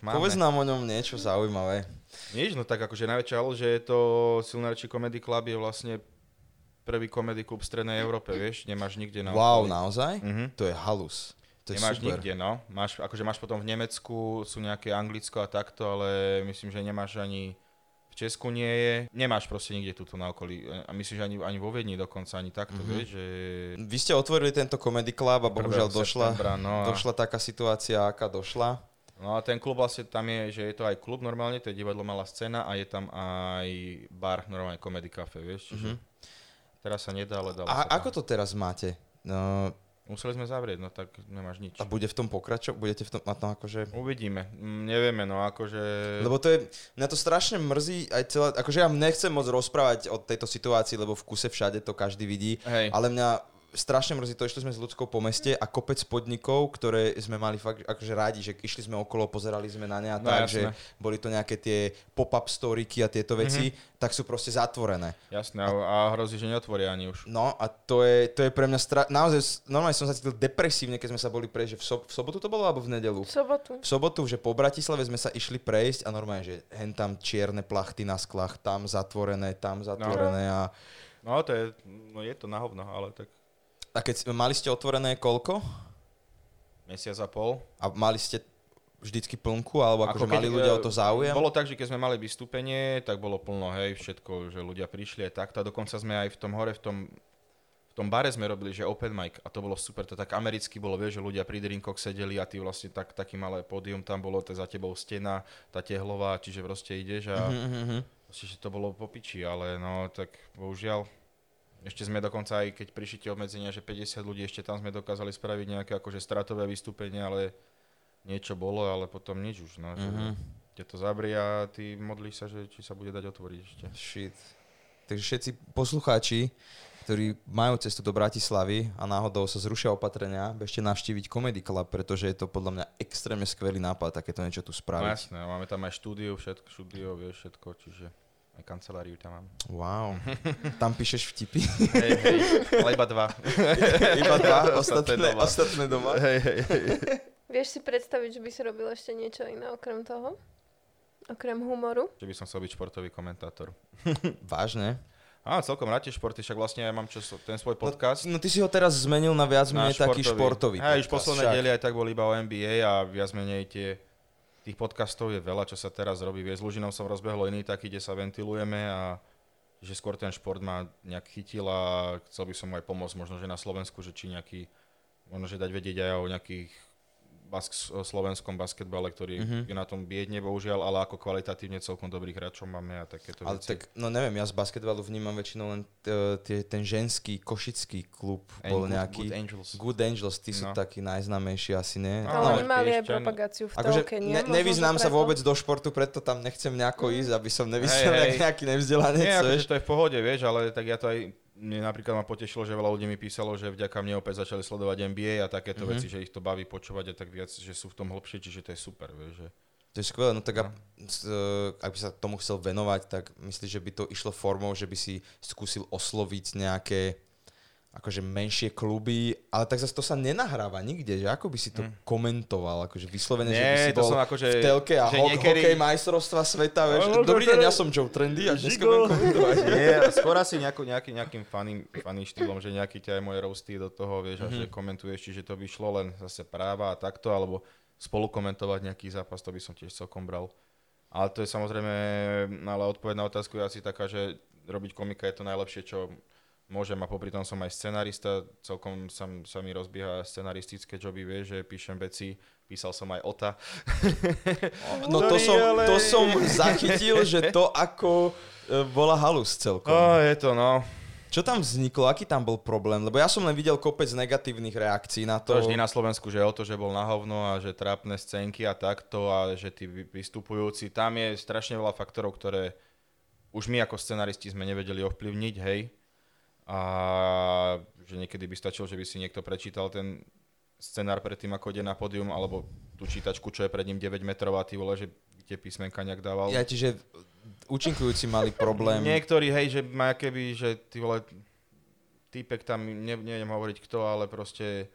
Povedz nám o ňom niečo zaujímavé. Nič, no tak akože najväčšia halus, že je to Silnarčí Comedy Club je vlastne prvý komedy klub v Strednej Európe, vieš, nemáš nikde na Wow, okolí. naozaj? Mhm. To je halus. To je Nemáš super. nikde, no. Máš, akože máš potom v Nemecku, sú nejaké Anglicko a takto, ale myslím, že nemáš ani v Česku nie je. Nemáš proste nikde túto na okolí. A myslím, že ani, ani vo Viedni dokonca, ani takto, Mhm. vieš, že... Vy ste otvorili tento comedy club a bohužiaľ 1. došla, no, a- došla taká situácia, aká došla. No a ten klub vlastne tam je, že je to aj klub normálne, to je divadlo Malá scéna a je tam aj bar, normálne comedy cafe, vieš, čiže teraz sa nedá, ale dalo. A sa tam. ako to teraz máte? No, Museli sme zavrieť, no tak nemáš nič. a bude v tom pokračovať? Budete v tom mať tam akože... Uvidíme, Mm, nevieme, no akože... Lebo to je, mňa to strašne mrzí aj celé, akože ja nechcem moc rozprávať o tejto situácii, lebo v kuse všade to každý vidí, Hej. ale mňa strašne mrzí to, išli sme s ľudskou po meste a kopec podnikov, ktoré sme mali fakt akože rádi, že išli sme okolo, pozerali sme na ne a No, tak, jasné. že boli to nejaké tie pop-up storyky a tieto veci, tak sú proste zatvorené. Jasné, a, a hrozí, že neotvoria ani už. No a to je, to je pre mňa stra... naozaj, normálne som sa cítil depresívne, keď sme sa boli prejsť, že v, so- v sobotu to bolo alebo v nedelu? V sobotu. V sobotu, že po Bratislave sme sa išli prejsť a normálne, že hen tam čierne plachty na sklách, tam zatvorené, tam zatvorené a, No to je, no je to na hovno, ale tak a keď mali ste otvorené koľko? mesiac a pol. A mali ste vždycky plnku, alebo akože keď, mali ľudia e, o to záujem? Bolo tak, že keď sme mali vystúpenie, tak bolo plno, hej, všetko, že ľudia prišli aj takto. A dokonca sme aj v tom hore, v tom, v tom bare sme robili, že open mic a to bolo super, to tak americky bolo, vieš, že ľudia pri drinkoch sedeli a ty vlastne tak, taký malé pódium tam bolo, to za tebou stena, tá tehlová, čiže proste ideš a Mhm, mhm, mhm. proste, že to bolo po piči, ale no tak bohužiaľ ešte sme dokonca aj keď prišli tie obmedzenia, že 50 ľudí, ešte tam sme dokázali spraviť nejaké akože stratové vystúpenie, ale niečo bolo, ale potom nič už, no. Mhm. Ťa to zabrie a ty modlíš sa, že či sa bude dať otvoriť ešte. Shit. Takže všetci poslucháči, ktorí majú cestu do Bratislavy a náhodou sa zrušia opatrenia, bežte navštíviť Comedy Club, pretože je to podľa mňa extrémne skvelý nápad takéto niečo tu No spraviť. jasné, máme tam aj štúdiu, všetko, štúdio, vieš, všetko, čiže aj kanceláriu tam mám. Wow. Tam píšeš vtipy. Hej, hej, ale iba dva. Iba dva, Ostatné ostatné, doma. ostatné doma. hej, hej, hej. Vieš si predstaviť, že by si robil ešte niečo iné okrem toho? Okrem humoru? Že by som chcel byť športový komentátor. Vážne? Á, celkom rád tie športy, však vlastne ja mám čo, ten svoj podcast. No ty si ho teraz zmenil na viac menej taký športový Hej, už posledné diely aj tak boli iba o NBA a viac menej tie, tých podcastov je veľa, čo sa teraz robí. Vieš, s Lužinou som rozbehol iný taký, kde sa ventilujeme a že skôr ten šport ma nejak chytil a chcel by som aj pomôcť možno, že na Slovensku, že či nejaký, možno, že dať vedieť aj o nejakých bask- slovenskom basketbale, ktorý Mhm. je na tom biedne, bohužiaľ, ale ako kvalitatívne celkom dobrých hráčov máme a takéto Ale veci. tak, no neviem, ja z basketbalu vnímam väčšinou len t- ten ženský košický klub And bol Good- nejaký. Good Angels. Good Angels, tí sú No. takí najznámejší asi, nie? No, Ale ale oni mali aj propagáciu v Akože telke, nie? ne, nevyznám sa vôbec do športu, preto tam nechcem nejako ísť, aby som nevyšiel Hej, hej. jak nejaký nevzdelanec, Nie, akože to je v pohode, vieš, ale tak ja to aj, mne napríklad ma potešilo, že veľa ľudí mi písalo, že vďaka mne opäť začali sledovať NBA a takéto Mhm. veci, že ich to baví počúvať a tak viac, že sú v tom hlbšie, čiže to je super, vieš, že To je skvelé, no tak s- e, ak by sa tomu chcel venovať, tak myslíš, že by to išlo formou, že by si skúsil osloviť nejaké akože menšie kluby, ale tak zase to sa nenahráva nikde, že ako by si to komentoval, akože vyslovene, že by Mm. Nie, si to bol akože- v telke a ho- niekedy- hokej majstrovstva sveta, vieš, No, no, dobrý deň, ja som Joe Trendy a dneska budem komentovať. Nie, skôr asi nejakú, nejaký, nejakým funny, funny štýlom, že nejaký ťa aj moje roasty do toho, vieš, mm-hmm. a že komentuješ, čiže to by šlo len zase práva a takto, alebo spolu komentovať nejaký zápas, to by som tiež celkom bral. Ale to je samozrejme, ale odpoveď na otázku je asi taká, že robiť komika je to najlepšie, čo môžem a popri tom som aj scenarista, celkom sa, sa mi rozbieha scenaristické joby, vieš, že píšem veci, písal som aj Ota. No to som, to som zachytil, že to ako e, bola halus celkom. Oh, je to, no. Čo tam vzniklo? Aký tam bol problém? Lebo ja som len videl kopec negatívnych reakcií na to. To vždy na Slovensku, že o to, že bol na hovno a že trápne scénky a takto a že tí vy- vystupujúci, tam je strašne veľa faktorov, ktoré už my ako scenaristi sme nevedeli ovplyvniť, hej. A že niekedy by stačilo, že by si niekto prečítal ten scenár pred tým, ako ide na pódium, alebo tú čítačku, čo je pred ním 9 metrov a ty vole, že tie písmenka nejak dával. Ja čiže účinkujúci mali problém. Niektorí, hej, že má keby, že ty vole, týpek tam, ne, neviem hovoriť kto, ale proste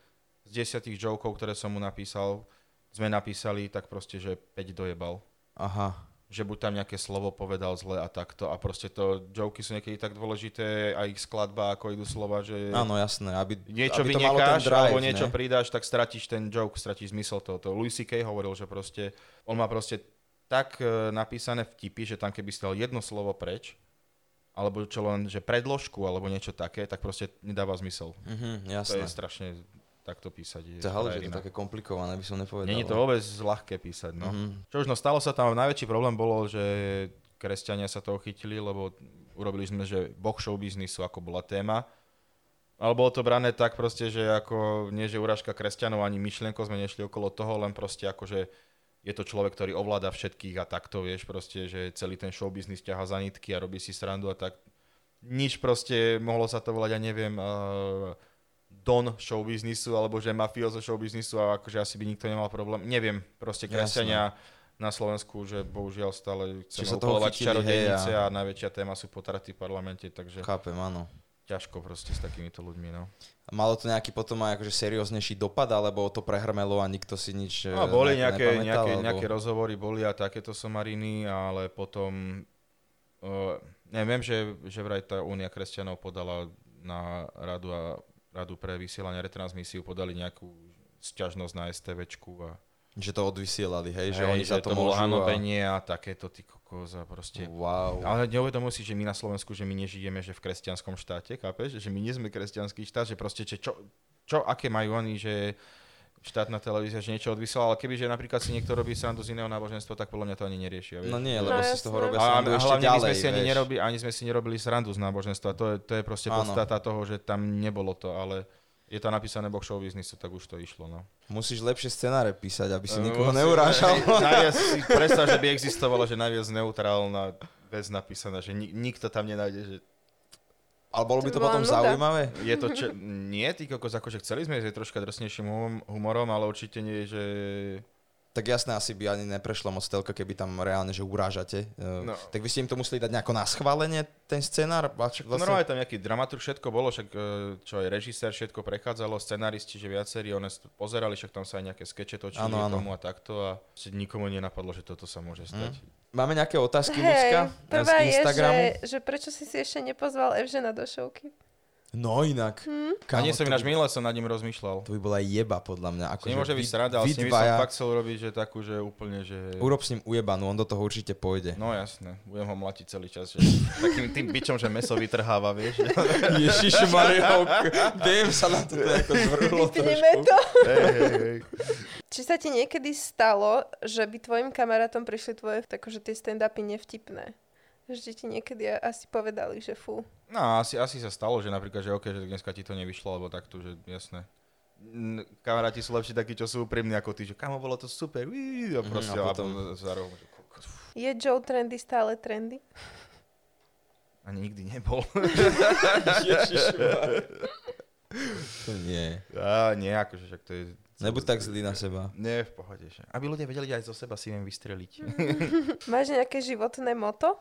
z desiatých jokov, ktoré som mu napísal, sme napísali, tak proste, že 5 dojebal. Aha. Že buď tam nejaké slovo povedal zle a takto a proste to, joky sú niekedy tak dôležité a ich skladba, ako idú slova, že Áno, jasné. Aby, niečo aby to vynekáš drive, alebo niečo ne? pridáš, tak stratíš ten joke, stratíš zmysel toho. To Louis C.K. hovoril, že proste, on má proste tak e, napísané vtipy, že tam keby stal jedno slovo preč, alebo čo len, že predložku, alebo niečo také, tak proste nedáva zmysel. Mhm, To jasné. je strašne takto písať. To je že to také komplikované, by som nepovedal. Není to vôbec ľahké písať, no. Mhm. Čo už no, stalo sa tam, najväčší problém bolo, že kresťania sa toho chytili, lebo urobili sme, že boh show biznisu, ako bola téma. Ale bolo to brané tak proste, že ako, nie že urážka kresťanov, ani myšlienko sme nešli okolo toho, len proste ako, že je to človek, ktorý ovláda všetkých a takto, vieš, proste, že celý ten show biznis ťaha za nitky a robí si srandu a tak. Nič proste, mohlo sa to volať, ja neviem, uh, don show biznisu, alebo že mafiozo show biznisu a akože asi by nikto nemal problém. Neviem, proste kresťania na Slovensku, že bohužiaľ stále chceme chytili, čarodejnice hej, a... najväčšia téma sú potraty v parlamente, takže Chápem, áno. ťažko proste s takýmito ľuďmi, no. A Malo to nejaký potom aj akože serióznejší dopad, alebo to prehrmelo a nikto si nič No, boli nejako nejaké, nejaké, alebo... nejaké rozhovory, boli a takéto somariny, ale potom, uh, neviem, že, že vraj tá Únia kresťanov podala na radu a radu pre vysielanie retransmisiu, podali nejakú sťažnosť na STVčku a Že to odvysielali, hej, že Hej, oni za to, bolo môžu. hanobenie a... takéto ty kokos a proste. Wow. Ale neuvedomuj si, že my na Slovensku, že my nežijeme že v kresťanskom štáte, chápeš? Že my nie sme kresťanský štát, že proste, že čo, čo, aké majú oni, že štátna televízia, že niečo odvysiela, ale keby, že napríklad si niekto robí srandu z iného náboženstva, tak podľa mňa to ani neriešia. Vieš? No nie, No lebo si z toho robia a, srandu a ešte hlavne my ďalej, sme si ani, nerobi, ani sme si nerobili srandu z náboženstva. To je, to je proste Áno. podstata toho, že tam nebolo to, ale je to napísané boh show biznisu, tak už to išlo. No. Musíš lepšie scenáre písať, aby si No, nikoho si- neurážal. si predstav, že by existovala, že najviac neutrálna vec napísaná, že ni- nikto tam nenájde, že Ale bolo by To to by bola potom nuda. zaujímavé? je to čo... Nie, ty kokos, akože chceli sme ísť troška drsnejším hum- humorom, ale určite nie, že... Tak jasné, asi by ani neprešla moc telka, keby tam reálne, že urážate. No. No. Tak vy ste im to museli dať nejako na schválenie, ten scenár? Čo- Vlastne... Normálne tam nejaký dramaturg, všetko bolo, však e, čo aj režisér, všetko prechádzalo, scenaristi, že viacerí, one pozerali, však tam sa aj nejaké skeče točili Áno, áno. tomu a takto a nikomu nenapadlo, že toto sa môže stať. Máme nejaké otázky? Hej, prvá z je, Instagramu? že, že prečo si si ešte nepozval Evžena do šovky? No inak. Hm? A nie som to ináč by- minule som nad ním rozmýšľal. To by bola jeba, podľa mňa. Ako, nemôže byť sranda, ale s ním by som fakt chcel urobiť, že takú, že úplne, že... Urob s ním ujebanú, on do toho určite pôjde. No jasné, budem ho mlatiť celý čas, že takým tým bičom, že meso vytrháva, vieš. Ježiš Mario, viem sa na to ako zvrhlo Vypneme to. hej, hej, hej. Či sa ti niekedy stalo, že by tvojim kamarátom prišli tvoje akože tie stand-upy nevtipné? Že ti niekedy asi povedali, že fú. No, asi, asi sa stalo, že napríklad, že OK, že dneska ti to nevyšlo, alebo takto, že jasné. Kamaráti sú lepší takí, čo sú úprimní ako ty, že kamo, bolo to super, uí, a proste, Mhm, a potom- rohom, že Je Joe Trendy stále trendy? ani nikdy nebol. To nie. A nie, akože však to je Nebuď tak zlý na seba. Nie, v pohode. Že. Aby ľudia vedeli, že aj zo seba si viem vystreliť. Máš nejaké životné moto?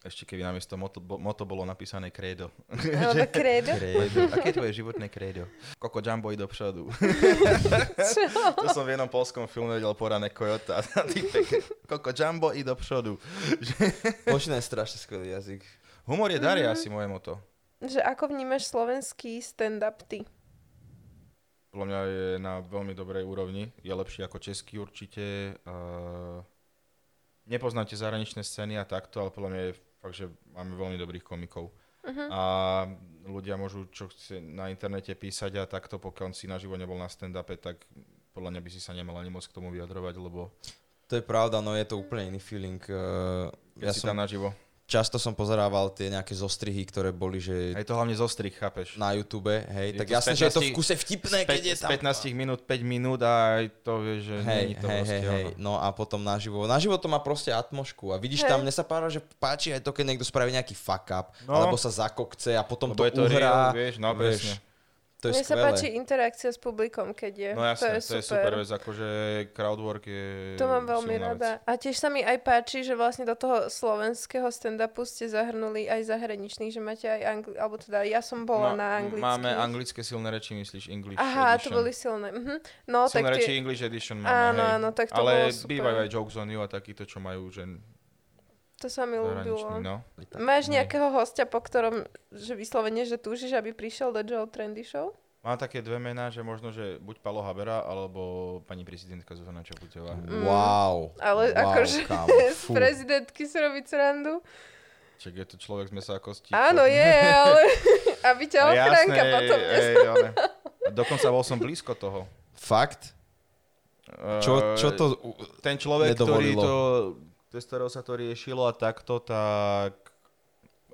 Ešte keby namiesto moto, bo, moto bolo napísané kredo. Alebo kredo? Kredo. Aké je tvoje životné kredo? Koko Jumbo i dopředu. to som v jednom polskom filme videl porané Kojota. Koko Jumbo i dopředu. Počne je strašne skvelý jazyk. Humor je dar je asi moje moto. Že ako vnímaš slovenský stand-up ty? Podľa mňa je na veľmi dobrej úrovni. Je lepší ako český určite. Uh, nepoznám tie zahraničné scény a takto, ale podľa mňa je fakt, že máme veľmi dobrých komikov. Uh-huh. A ľudia môžu čo chce na internete písať a takto, pokiaľ si naživo nebol na stand-upe, tak podľa mňa by si sa nemal ani moc k tomu vyjadrovať, lebo To je pravda, no je to úplne iný feeling. Uh, keď ja si som, tam naživo. Často som pozerával tie nejaké zostrihy, ktoré boli, že je to hlavne zostrih, chápeš? na YouTube, hej, Je tak jasne, že je to v 15 kuse vtipné, Z, keď je tam... 15 minút, 5 minút a aj to vieš, že Hej, není to hej, proste hej, hej, ono. no a potom naživo. Naživo to má proste atmošku a vidíš Hej. tam, mne sa pára, že páči aj to, keď niekto spraví nejaký fuck up, No. alebo sa zakokce a potom Lebo to je to uhrá. real, vieš, no presne. To je Mne sa skvelé. páči interakcia s publikom, keď je. No jasne, to je to je super vec, akože crowdwork je To mám veľmi rada. Vec. A tiež sa mi aj páči, že vlastne do toho slovenského stand-upu ste zahrnuli aj zahraničných, že máte aj angli... alebo teda ja som bola Ma- na anglických. Máme anglické silné reči, myslíš English Aha, edition. to boli silné. Mhm. No, Silné tak reči tie... English edition máme, Áno, áno, tak to Ale bolo super. bývajú aj jokes on you a takýto, čo majú, že To sa mi ľúbilo. no. Máš nejakého hostia, po ktorom, že vyslovene, že túžiš, aby prišiel do Joe Trendy Show? Mám také dve mená, že možno, že buď Palo Habera, alebo pani prezidentka Zuzana Čaputová. Mm. Wow. Ale wow, akože z prezidentky si robiť srandu? Čak je to človek z mesa a kostí. Áno, je, ale aby ťa A ochránka jasné, potom ej. A Dokonca bol som blízko toho. Fakt? Čo, čo to... Ten človek, ktorý nedovolilo? to, cez ktorého sa to riešilo a takto, tak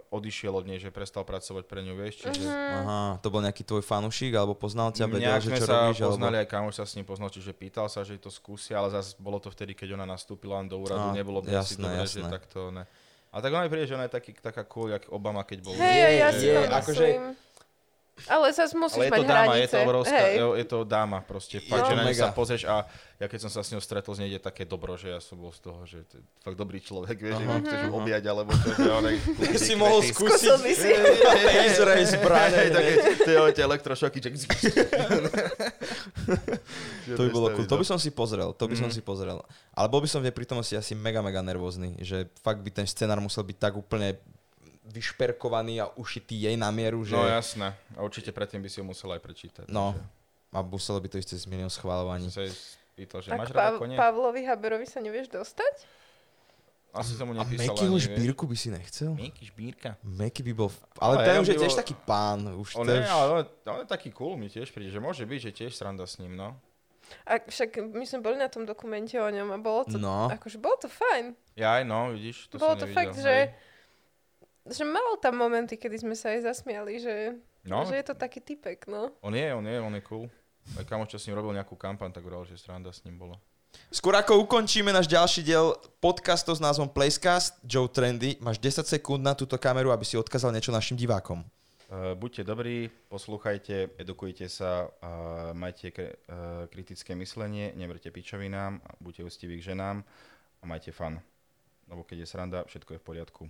odišiel od nej, že prestal pracovať pre ňu, vieš, čiže... Mhm. Aha, to bol nejaký tvoj fanúšik, alebo poznal ťa, vedel, že čo sa robíš, poznali, alebo... aj kamoš sa s ním poznal, čiže pýtal sa, že to skúsia, ale zase bolo to vtedy, keď ona nastúpila len do úradu, Á, nebolo by jasné, dobre, že takto ne. A tak ona mi príde, že ona je taký, taká cool, jak Obama, keď bol. Hej, ja, ja si je, to akože-. Ale zase musíš Ale je mať to dáma, hranice. je to obrovská, Hej. je, je to dáma proste. Je Fakt, to že na ňu sa pozrieš a ja keď som sa s ňou stretol, z nej ide také dobro, že ja som bol z toho, že to je fakt dobrý človek, vieš, že Aha. ma chceš objať, alebo čo, že je... si mohol skúsiť Skúsil by si. Ezrej zbrane. Hej, také tie, elektrošoky, že... To by bolo cool. To by som si pozrel, to by som Mhm. si pozrel. Ale bol by som v jej prítomnosti asi mega, mega nervózny, že fakt by ten scenár musel byť tak úplne vyšperkovaný a ušitý jej na mieru, že... No jasné. A určite predtým by si ho musel aj prečítať. No. takže A muselo by to ísť cez milión schváľovaní. Sa jej spýtal, že Tak máš Pav- kone? Pavlovi Haberovi sa nevieš dostať? Asi som mu A nepísal Mekyho ani, vieš. špírku by si nechcel? Meky špírka. Meky by bol... Ale, Ale ten už je tiež bol- taký pán. Už On je, už... ale on, on je taký cool, mi tiež príde, že môže byť, že tiež sranda s ním, no. A však my sme boli na tom dokumente o ňom a bolo to, No. akože bolo to fajn. Ja aj no, vidíš, to bolo som to nevidel. fakt, že, že mal tam momenty, kedy sme sa aj zasmiali, že, No, že je to taký typek, no. on je, on je, on je cool. Aj kamoš, čo s ním robil nejakú kampaň, tak hovoril, že sranda s ním bolo. Skôr ako ukončíme náš ďalší diel podcastu s názvom Placecast, Joe Trendy, máš 10 sekúnd na túto kameru, aby si odkázal niečo našim divákom. Uh, buďte dobrí, poslúchajte, edukujte sa, uh, majte kri- uh, kritické myslenie, neverte pičovinám, buďte ústiví k ženám a majte fan. Lebo keď je sranda, všetko je v poriadku.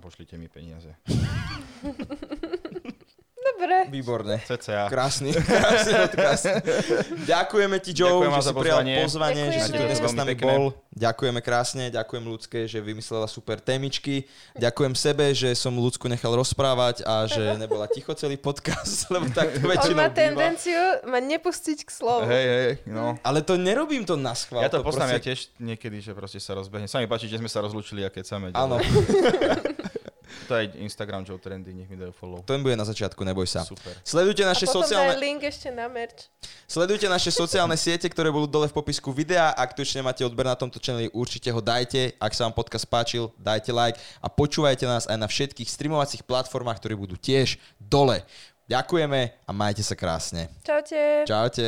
Pošlite mi peniaze. Dobre. Výborné. CCA. Krásny, krásny odkaz. Ďakujeme ti, Joe, Ďakujem že si prijal pozvanie. pozvanie, že si tu dneska s nami bol. Ďakujeme krásne, ďakujem ľudské, že vymyslela super témičky. Ďakujem sebe, že som ľudsku nechal rozprávať a že nebola ticho celý podcast, lebo tak to On väčšinou má býva. tendenciu ma nepustiť k slovu. Hej, hej, no. Ale to nerobím to na schvál. Ja to poznám, ja proste- tiež niekedy, že proste sa rozbehne. Sa mi páči, že sme sa rozlúčili a keď sa Áno, To je Instagram Joe Trendy, nech mi dajú follow. to bude na začiatku, neboj sa. Super. Sledujte A naše potom sociálne... link ešte na merch. Sledujte naše sociálne siete, ktoré budú dole v popisku videa. Ak tu ešte nemáte odber na tomto channeli, určite ho dajte. Ak sa vám podcast páčil, dajte like a počúvajte nás aj na všetkých streamovacích platformách, ktoré budú tiež dole. Ďakujeme a majte sa krásne. Čaute. Čaute.